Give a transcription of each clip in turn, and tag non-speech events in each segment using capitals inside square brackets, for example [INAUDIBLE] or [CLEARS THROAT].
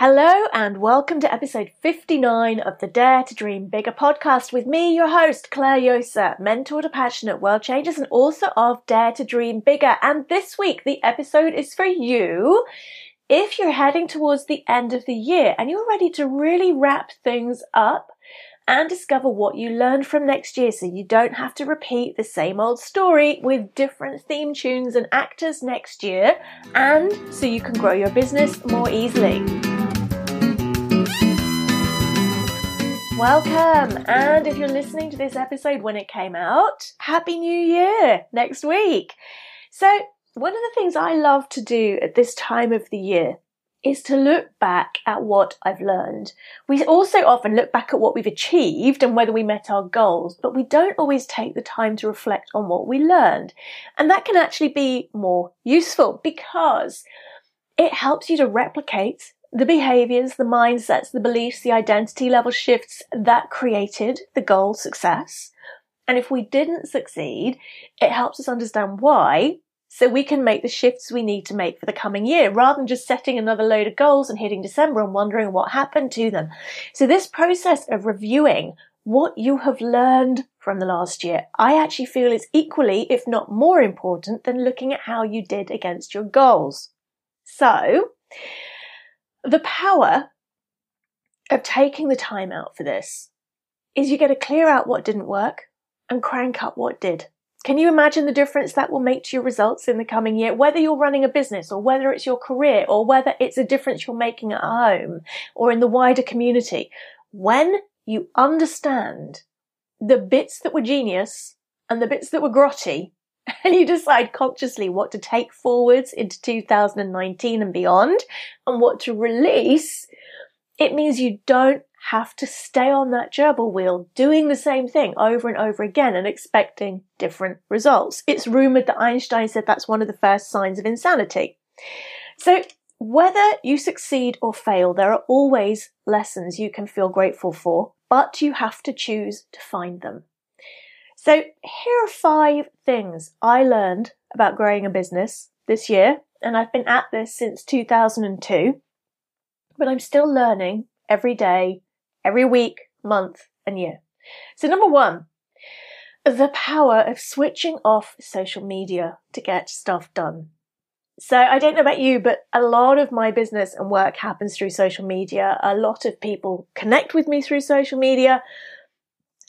Hello and welcome to episode 59 of the Dare to Dream Bigger podcast with me, your host, Claire Josa, mentor to passionate world changers and author of Dare to Dream Bigger. And this week, the episode is for you if you're heading towards the end of the year and you're ready to really wrap things up and discover what you learned from next year so you don't have to repeat the same old story with different theme tunes and actors next year and so you can grow your business more easily. Welcome, and if you're listening to this episode when it came out, Happy New Year next week. So, one of the things I love to do at this time of the year is to look back at what I've learned. We also often look back at what we've achieved and whether we met our goals, but we don't always take the time to reflect on what we learned. And that can actually be more useful because it helps you to replicate the behaviors, the mindsets, the beliefs, the identity level shifts that created the goal success. And if we didn't succeed, it helps us understand why so we can make the shifts we need to make for the coming year rather than just setting another load of goals and hitting December and wondering what happened to them. So this process of reviewing what you have learned from the last year, I actually feel is equally, if not more important than looking at how you did against your goals. So the power of taking the time out for this is you get to clear out what didn't work and crank up what did. Can you imagine the difference that will make to your results in the coming year? Whether you're running a business or whether it's your career or whether it's a difference you're making at home or in the wider community. When you understand the bits that were genius and the bits that were grotty [LAUGHS] and you decide consciously what to take forwards into 2019 and beyond and what to release, it means you don't have to stay on that gerbil wheel doing the same thing over and over again and expecting different results. It's rumored that Einstein said that's one of the first signs of insanity. So whether you succeed or fail, there are always lessons you can feel grateful for, but you have to choose to find them. So here are five things I learned about growing a business this year, and I've been at this since 2002, but I'm still learning every day every week, month, and year. So, number one, the power of switching off social media to get stuff done. So, I don't know about you, but a lot of my business and work happens through social media. A lot of people connect with me through social media,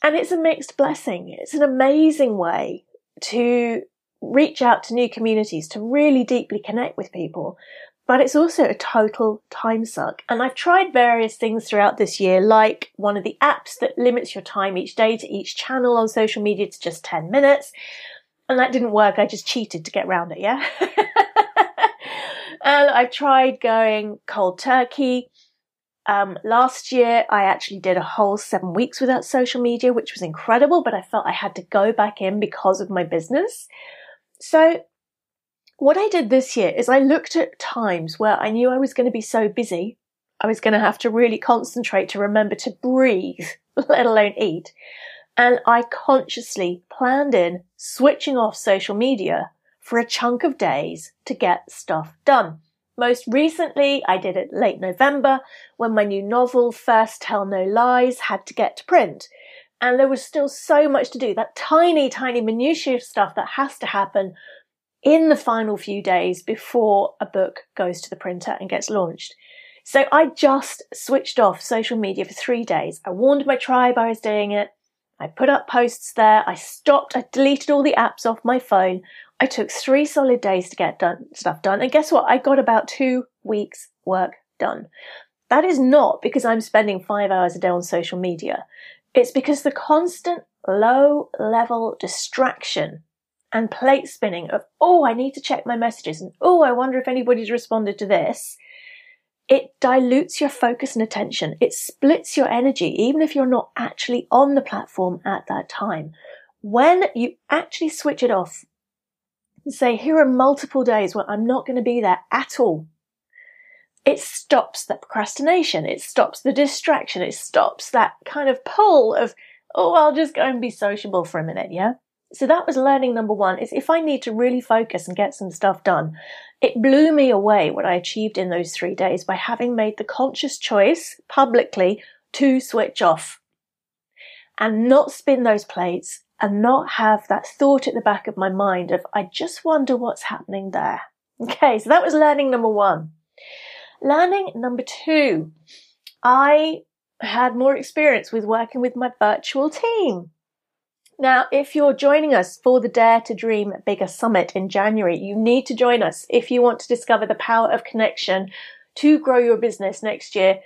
and it's a mixed blessing. It's an amazing way to reach out to new communities, to really deeply connect with people but it's also a total time suck. And I've tried various things throughout this year, like one of the apps that limits your time each day to each channel on social media to just 10 minutes. And that didn't work. I just cheated to get around it, yeah? [LAUGHS] and I've tried going cold turkey. Um, last year, I actually did a whole seven weeks without social media, which was incredible, but I felt I had to go back in because of my business. So what I did this year is I looked at times where I knew I was going to be so busy, I was going to have to really concentrate to remember to breathe, [LAUGHS] let alone eat. And I consciously planned in switching off social media for a chunk of days to get stuff done. Most recently, I did it late November when my new novel, First Tell No Lies, had to get to print. And there was still so much to do. That tiny, tiny minutiae stuff that has to happen in the final few days before a book goes to the printer and gets launched. So I just switched off social media for three days. I warned my tribe I was doing it. I put up posts there. I stopped. I deleted all the apps off my phone. I took three solid days to get done, stuff done. And guess what? I got about two weeks work done. That is not because I'm spending five hours a day on social media. It's because the constant low level distraction and plate spinning of, oh, I need to check my messages and, oh, I wonder if anybody's responded to this, it dilutes your focus and attention. It splits your energy, even if you're not actually on the platform at that time. When you actually switch it off say, here are multiple days where I'm not going to be there at all, it stops that procrastination. It stops the distraction. It stops that kind of pull of, oh, I'll just go and be sociable for a minute. Yeah. So that was learning number one is if I need to really focus and get some stuff done, it blew me away what I achieved in those three days by having made the conscious choice publicly to switch off and not spin those plates and not have that thought at the back of my mind of, I just wonder what's happening there. Okay, so that was learning number one. Learning number two, I had more experience with working with my virtual team. Now, if you're joining us for the Dare to Dream Bigger Summit in January, you need to join us if you want to discover the power of connection to grow your business next year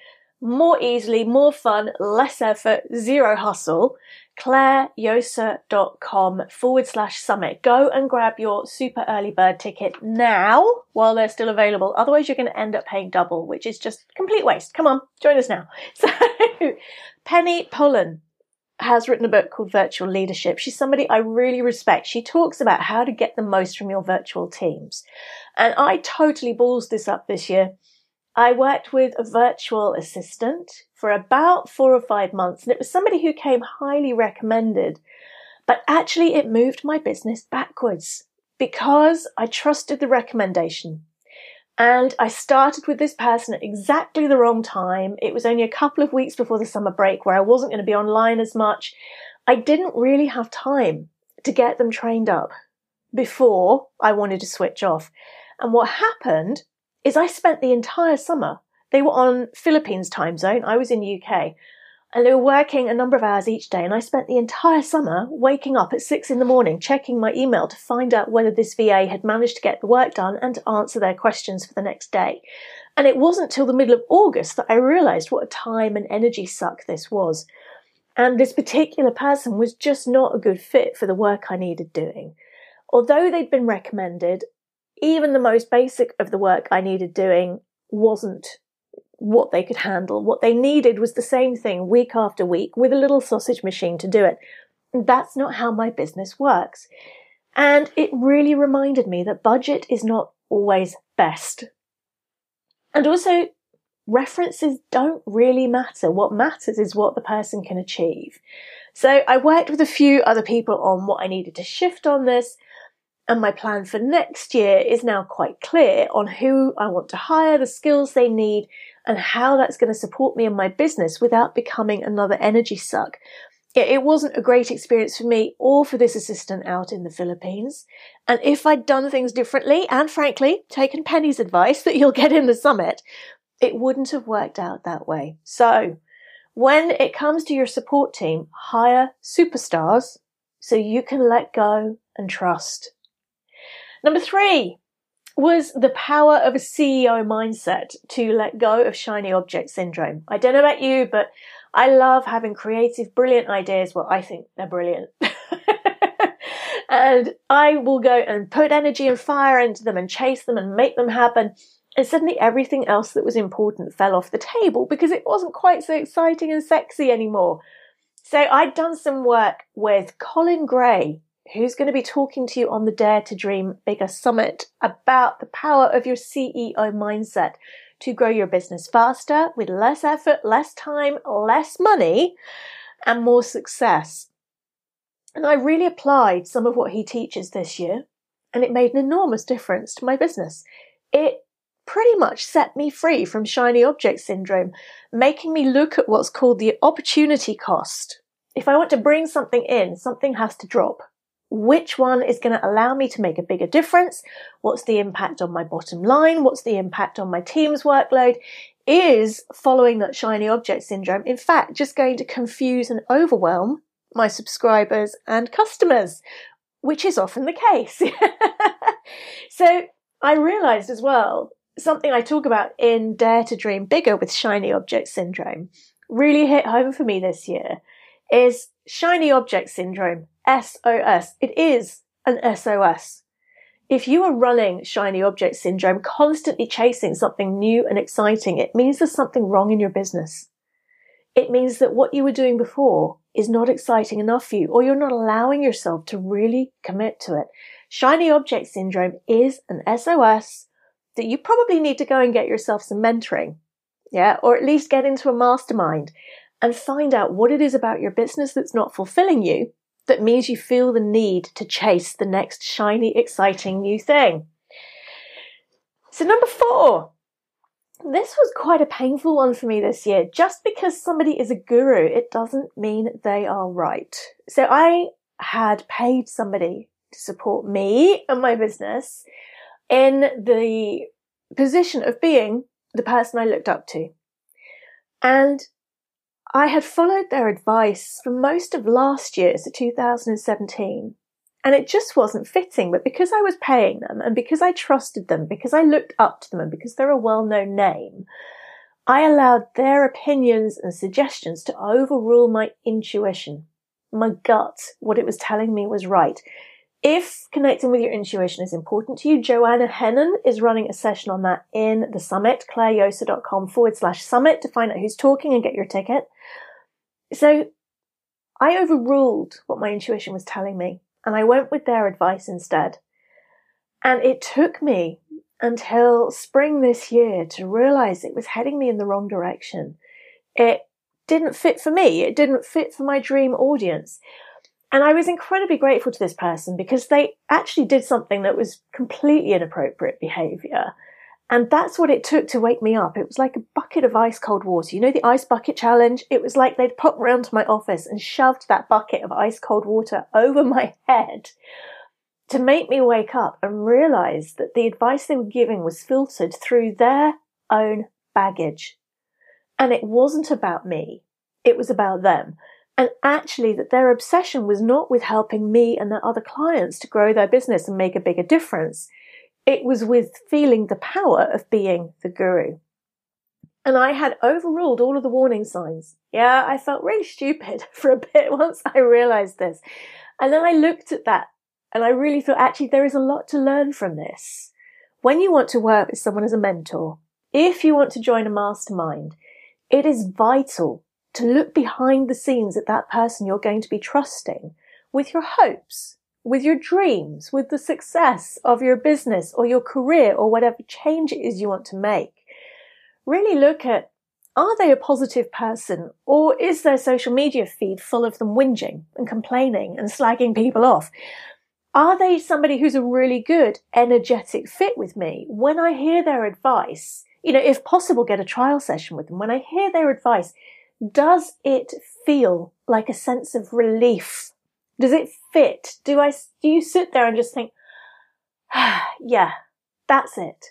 more easily, more fun, less effort, zero hustle. ClaireJosa.com forward slash summit. Go and grab your super early bird ticket now while they're still available. Otherwise, you're going to end up paying double, which is just complete waste. Come on, join us now. [LAUGHS] So, Penny Pullen has written a book called Virtual Leadership. She's somebody I really respect. She talks about how to get the most from your virtual teams. And I totally balls this up this year. I worked with a virtual assistant for about four or five months, and it was somebody who came highly recommended. But actually, it moved my business backwards because I trusted the recommendation. And I started with this person at exactly the wrong time. It was only a couple of weeks before the summer break where I wasn't going to be online as much. I didn't really have time to get them trained up before I wanted to switch off. And what happened is I spent the entire summer, they were on Philippines time zone, I was in UK, and they were working a number of hours each day. And I spent the entire summer waking up at six in the morning, checking my email to find out whether this VA had managed to get the work done and to answer their questions for the next day. And it wasn't till the middle of August that I realized what a time and energy suck this was. And this particular person was just not a good fit for the work I needed doing. Although they'd been recommended, even the most basic of the work I needed doing wasn't what they could handle. What they needed was the same thing week after week with a little sausage machine to do it. That's not how my business works. And it really reminded me that budget is not always best. And also, references don't really matter. What matters is what the person can achieve. So I worked with a few other people on what I needed to shift on this. And my plan for next year is now quite clear on who I want to hire, the skills they need, and how that's going to support me in my business without becoming another energy suck. It wasn't a great experience for me or for this assistant out in the Philippines. And if I'd done things differently and frankly taken Penny's advice that you'll get in the summit, it wouldn't have worked out that way. So when it comes to your support team, hire superstars so you can let go and trust. Number three was the power of a CEO mindset to let go of shiny object syndrome. I don't know about you, but I love having creative, brilliant ideas. Well, I think they're brilliant. [LAUGHS] and I will go and put energy and fire into them and chase them and make them happen. And suddenly everything else that was important fell off the table because it wasn't quite so exciting and sexy anymore. So I'd done some work with Colin Gray, who's going to be talking to you on the Dare to Dream Bigger Summit about the power of your CEO mindset to grow your business faster with less effort, less time, less money, and more success. And I really applied some of what he teaches this year, and it made an enormous difference to my business. It pretty much set me free from shiny object syndrome, making me look at what's called the opportunity cost. If I want to bring something in, something has to drop which one is going to allow me to make a bigger difference? What's the impact on my bottom line? What's the impact on my team's workload? Is following that shiny object syndrome, in fact, just going to confuse and overwhelm my subscribers and customers, which is often the case. [LAUGHS] so I realized as well, something I talk about in Dare to Dream Bigger with shiny object syndrome really hit home for me this year is shiny object syndrome SOS. It is an SOS. If you are running shiny object syndrome, constantly chasing something new and exciting, it means there's something wrong in your business. It means that what you were doing before is not exciting enough for you, or you're not allowing yourself to really commit to it. Shiny object syndrome is an SOS that you probably need to go and get yourself some mentoring. Yeah, or at least get into a mastermind and find out what it is about your business that's not fulfilling you that means you feel the need to chase the next shiny, exciting new thing. So, number four, this was quite a painful one for me this year. Just because somebody is a guru, it doesn't mean they are right. So, I had paid somebody to support me and my business in the position of being the person I looked up to. And I had followed their advice for most of last year, so 2017, and it just wasn't fitting. But because I was paying them and because I trusted them, because I looked up to them and because they're a well known name, I allowed their opinions and suggestions to overrule my intuition. My gut, what it was telling me was right. If connecting with your intuition is important to you, Joanna Hennon is running a session on that in the summit, clairejosa.com forward slash summit to find out who's talking and get your ticket. So I overruled what my intuition was telling me and I went with their advice instead. And it took me until spring this year to realize it was heading me in the wrong direction. It didn't fit for me. It didn't fit for my dream audience. And I was incredibly grateful to this person because they actually did something that was completely inappropriate behavior. And that's what it took to wake me up. It was like a bucket of ice cold water. You know, the ice bucket challenge? It was like they'd popped round to my office and shoved that bucket of ice cold water [LAUGHS] over my head to make me wake up and realize that the advice they were giving was filtered through their own baggage. And it wasn't about me. It was about them and actually that their obsession was not with helping me and their other clients to grow their business and make a bigger difference. It was with feeling the power of being the guru. And I had overruled all of the warning signs. Yeah, I felt really stupid [LAUGHS] for a bit once I realized this. And then I looked at that and I really thought actually there is a lot to learn from this. When you want to work with someone as a mentor, if you want to join a mastermind, it is vital to look behind the scenes at that person you're going to be trusting with your hopes, with your dreams, with the success of your business or your career or whatever change it is you want to make. Really look at are they a positive person or is their social media feed full of them whinging and complaining and slagging people off? Are they somebody who's a really good, energetic fit with me? When I hear their advice, you know, if possible, get a trial session with them. When I hear their advice, does it feel like a sense of relief? Does it fit? Do I, do you sit there and just think, ah, [SIGHS] yeah, that's it?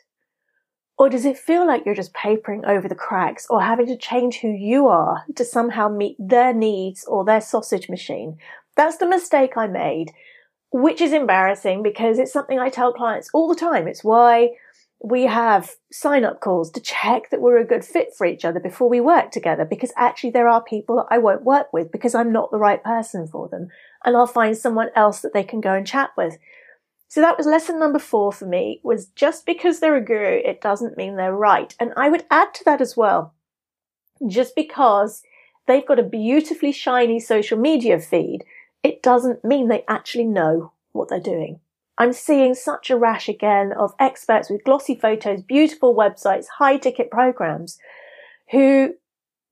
Or does it feel like you're just papering over the cracks or having to change who you are to somehow meet their needs or their sausage machine? That's the mistake I made, which is embarrassing because it's something I tell clients all the time. It's why we have sign up calls to check that we're a good fit for each other before we work together because actually there are people that I won't work with because I'm not the right person for them and I'll find someone else that they can go and chat with. So that was lesson number four for me was just because they're a guru, it doesn't mean they're right. And I would add to that as well. Just because they've got a beautifully shiny social media feed, it doesn't mean they actually know what they're doing. I'm seeing such a rash again of experts with glossy photos, beautiful websites, high ticket programs who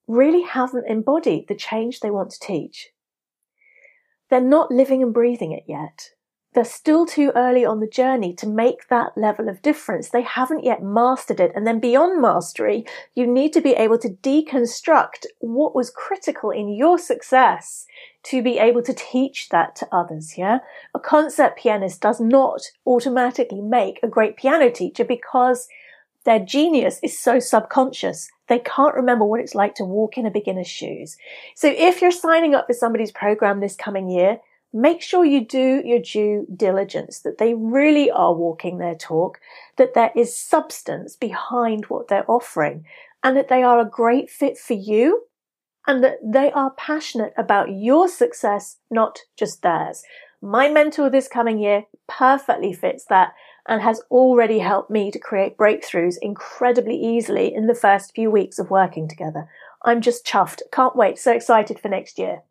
really haven't embodied the change they want to teach. They're not living and breathing it yet. They're still too early on the journey to make that level of difference. They haven't yet mastered it. And then beyond mastery, you need to be able to deconstruct what was critical in your success to be able to teach that to others. Yeah. A concert pianist does not automatically make a great piano teacher because their genius is so subconscious. They can't remember what it's like to walk in a beginner's shoes. So if you're signing up for somebody's program this coming year, make sure you do your due diligence, that they really are walking their talk, that there is substance behind what they're offering, and that they are a great fit for you, and that they are passionate about your success, not just theirs. My mentor this coming year perfectly fits that and has already helped me to create breakthroughs incredibly easily in the first few weeks of working together. I'm just chuffed. Can't wait. So excited for next year.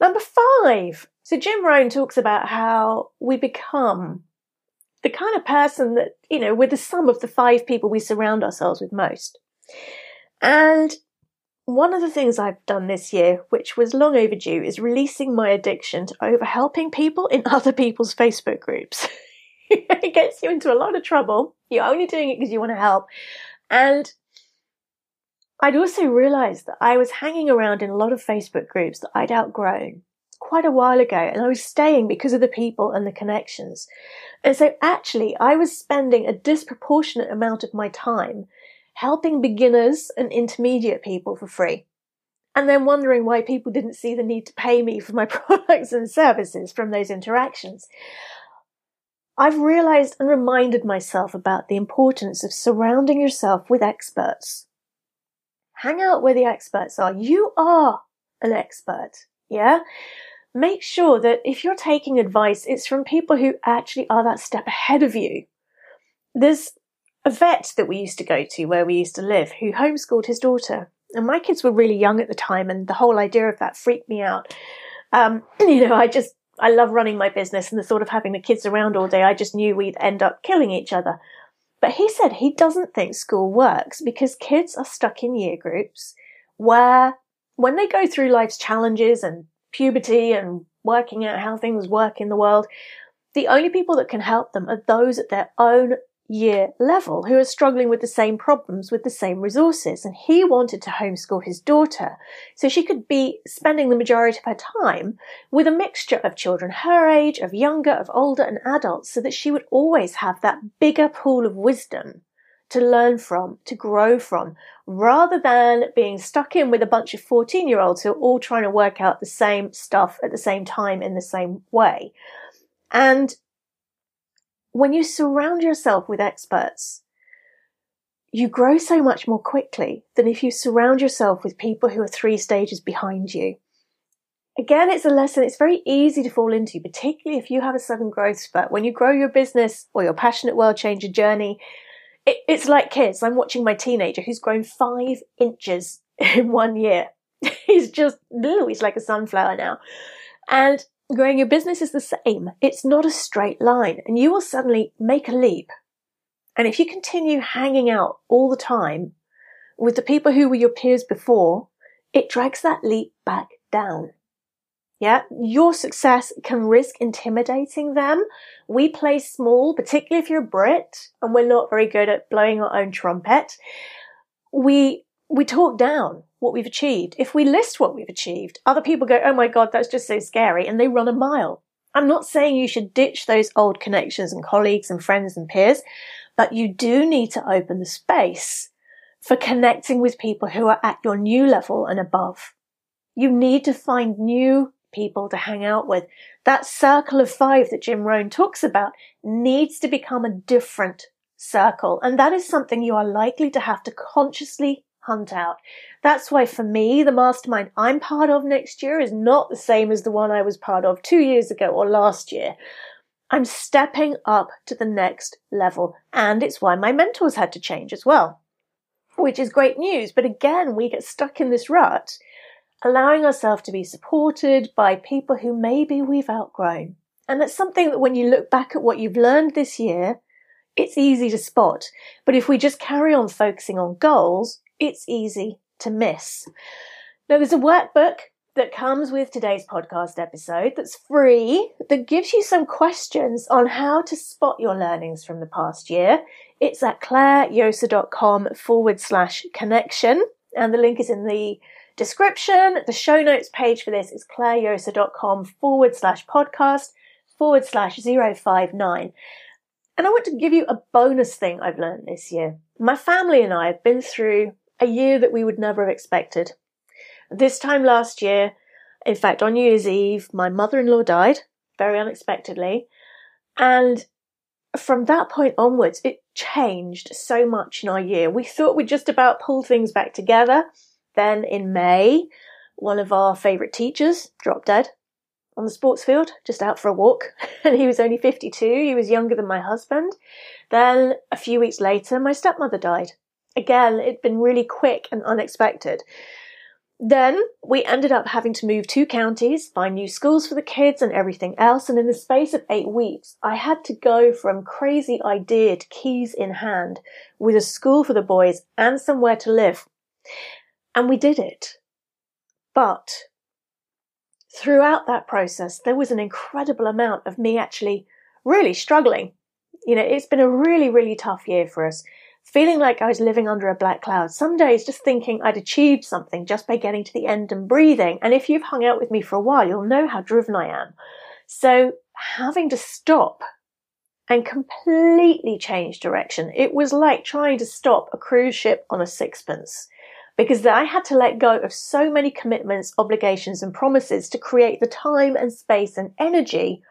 Number five. So Jim Rohn talks about how we become the kind of person that, you know, we're the sum of the five people we surround ourselves with most. And one of the things I've done this year, which was long overdue, is releasing my addiction to over helping people in [LAUGHS] other people's Facebook groups. [LAUGHS] it gets you into a lot of trouble. You're only doing it because you want to help. And I'd also realized that I was hanging around in a lot of Facebook groups that I'd outgrown quite a while ago, and I was staying because of the people and the connections. And so actually, I was spending a disproportionate amount of my time helping beginners and intermediate people for free. And then wondering why people didn't see the need to pay me for my [LAUGHS] products and services from those interactions. I've realized and reminded myself about the importance of surrounding yourself with experts. Hang out where the experts are. You are an expert. Yeah. Make sure that if you're taking advice, it's from people who actually are that step ahead of you. There's a vet that we used to go to where we used to live who homeschooled his daughter. And my kids were really young at the time, and the whole idea of that freaked me out. Um, [CLEARS THROAT] you know, I just, I love running my business and the thought of having the kids around all day, I just knew we'd end up killing each other. But he said he doesn't think school works because kids are stuck in year groups where when they go through life's challenges and puberty and working out how things work in the world, the only people that can help them are those at their own year level who are struggling with the same problems with the same resources. And he wanted to homeschool his daughter so she could be spending the majority of her time with a mixture of children her age, of younger, of older and adults so that she would always have that bigger pool of wisdom to learn from, to grow from, rather than being stuck in with a bunch of 14 year olds who are all trying to work out the same stuff at the same time in the same way. And when you surround yourself with experts, you grow so much more quickly than if you surround yourself with people who are three stages behind you. Again, it's a lesson it's very easy to fall into, particularly if you have a sudden growth spurt. When you grow your business or your passionate world changer journey, it, it's like kids. I'm watching my teenager who's grown five inches [LAUGHS] in one year. [LAUGHS] he's just, he's like a sunflower now. And growing your business is the same. It's not a straight line and you will suddenly make a leap. And if you continue hanging out all the time with the people who were your peers before, it drags that leap back down. Yeah, your success can risk intimidating them. We play small, particularly if you're a Brit and we're not very good at blowing our own trumpet. We, we talk down what we've achieved. If we list what we've achieved, other people go, Oh my God, that's just so scary. And they run a mile. I'm not saying you should ditch those old connections and colleagues and friends and peers, but you do need to open the space for connecting with people who are at your new level and above. You need to find new people to hang out with. That circle of five that Jim Rohn talks about needs to become a different circle. And that is something you are likely to have to consciously hunt out. That's why for me, the mastermind I'm part of next year is not the same as the one I was part of two years ago or last year. I'm stepping up to the next level. And it's why my mentors had to change as well, which is great news. But again, we get stuck in this rut, allowing ourselves to be supported by people who maybe we've outgrown. And that's something that when you look back at what you've learned this year, it's easy to spot. But if we just carry on focusing on goals, it's easy to miss. Now, there's a workbook that comes with today's podcast episode that's free that gives you some questions on how to spot your learnings from the past year. It's at clairejosa.com forward slash connection, and the link is in the description. The show notes page for this is clairejosa.com forward slash podcast forward slash 059. And I want to give you a bonus thing I've learned this year. My family and I have been through a year that we would never have expected. This time last year, in fact, on New Year's Eve, my mother in law died very unexpectedly. And from that point onwards, it changed so much in our year. We thought we'd just about pull things back together. Then in May, one of our favourite teachers dropped dead on the sports field, just out for a walk. [LAUGHS] And he was only 52. He was younger than my husband. Then a few weeks later, my stepmother died again, it'd been really quick and unexpected. Then we ended up having to move two counties, find new schools for the kids and everything else. And in the space of eight weeks, I had to go from crazy idea to keys in hand with a school for the boys and somewhere to live. And we did it. But throughout that process, there was an incredible amount of me actually really struggling. You know, it's been a really, really tough year for us. Feeling like I was living under a black cloud. Some days just thinking I'd achieved something just by getting to the end and breathing. And if you've hung out with me for a while, you'll know how driven I am. So having to stop and completely change direction. It was like trying to stop a cruise ship on a sixpence because I had to let go of so many commitments, obligations, and promises to create the time and space and energy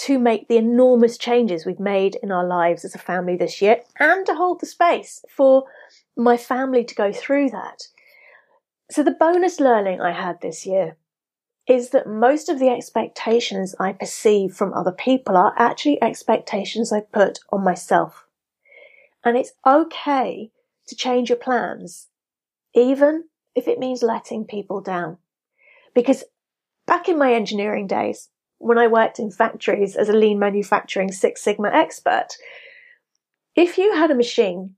to make the enormous changes we've made in our lives as a family this year and to hold the space for my family to go through that. So, the bonus learning I had this year is that most of the expectations I perceive from other people are actually expectations I put on myself. And it's okay to change your plans, even if it means letting people down. Because back in my engineering days, when I worked in factories as a lean manufacturing Six Sigma expert, if you had a machine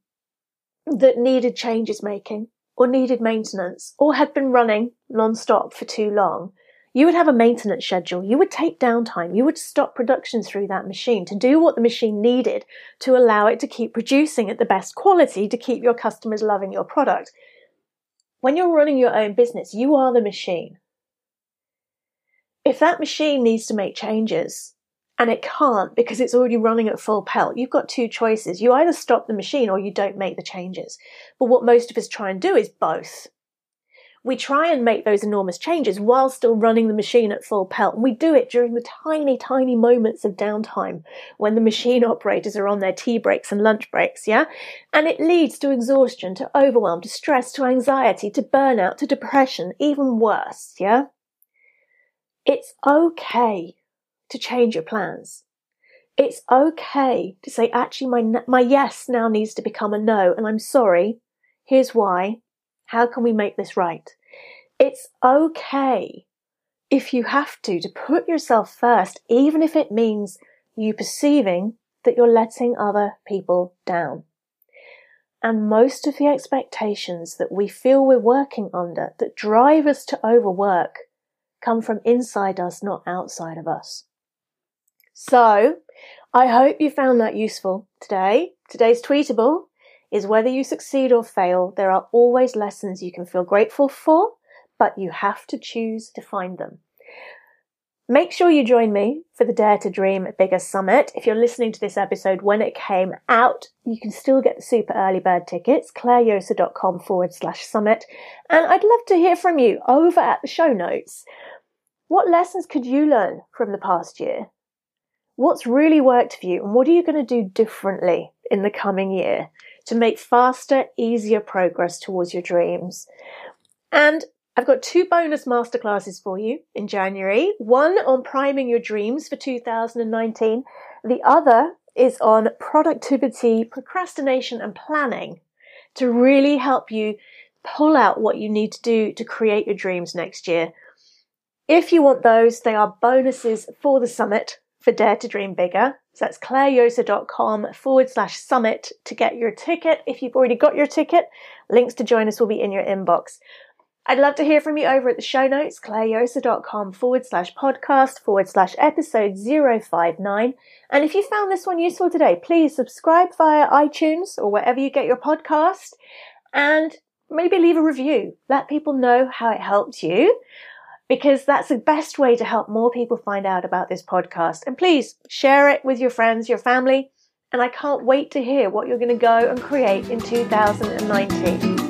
that needed changes making or needed maintenance or had been running non-stop for too long, you would have a maintenance schedule. You would take downtime. You would stop production through that machine to do what the machine needed to allow it to keep producing at the best quality to keep your customers loving your product. When you're running your own business, you are the machine. If that machine needs to make changes and it can't because it's already running at full pelt, you've got two choices. You either stop the machine or you don't make the changes. But what most of us try and do is both we try and make those enormous changes while still running the machine at full pelt. And we do it during the tiny, tiny moments of downtime when the machine [LAUGHS] operators are on their tea breaks and lunch breaks, yeah? And it leads to exhaustion, to overwhelm, to stress, to anxiety, to burnout, to depression, even worse, yeah? It's okay to change your plans. It's okay to say, actually, my, my yes now needs to become a no, and I'm sorry. Here's why. How can we make this right? It's okay if you have to, to put yourself first, even if it means you perceiving that you're letting other people down. And most of the expectations that we feel we're working under that drive us to overwork come from inside us, not outside of us. So I hope you found that useful today. Today's tweetable is whether you succeed or fail, there are always lessons you can feel grateful for, but you have to choose to find them. Make sure you join me for the Dare to Dream Bigger Summit. If you're listening to this episode when it came out, you can still get the super early bird tickets, clairejosa.com forward slash summit. And I'd love to hear from you over at the show notes. What lessons could you learn from the past year? What's really worked for you and what are you going to do differently in the coming year? to make faster, easier progress towards your dreams. And I've got two bonus masterclasses for you in January. One on priming your dreams for 2019. The other is on productivity, procrastination and planning to really help you pull out what you need to do to create your dreams next year. If you want those, they are bonuses for the summit for Dare to Dream Bigger. So that's clairejosa.com forward slash summit to get your ticket. If you've already got your ticket, links to join us will be in your inbox. I'd love to hear from you over at the show notes, clairejosa.com forward slash podcast forward slash episode 059. And if you found this one useful today, please subscribe via iTunes or wherever you get your podcast and maybe leave a review. Let people know how it helped you because that's the best way to help more people find out about this podcast. And please share it with your friends, your family. And I can't wait to hear what you're going to go and create in 2019.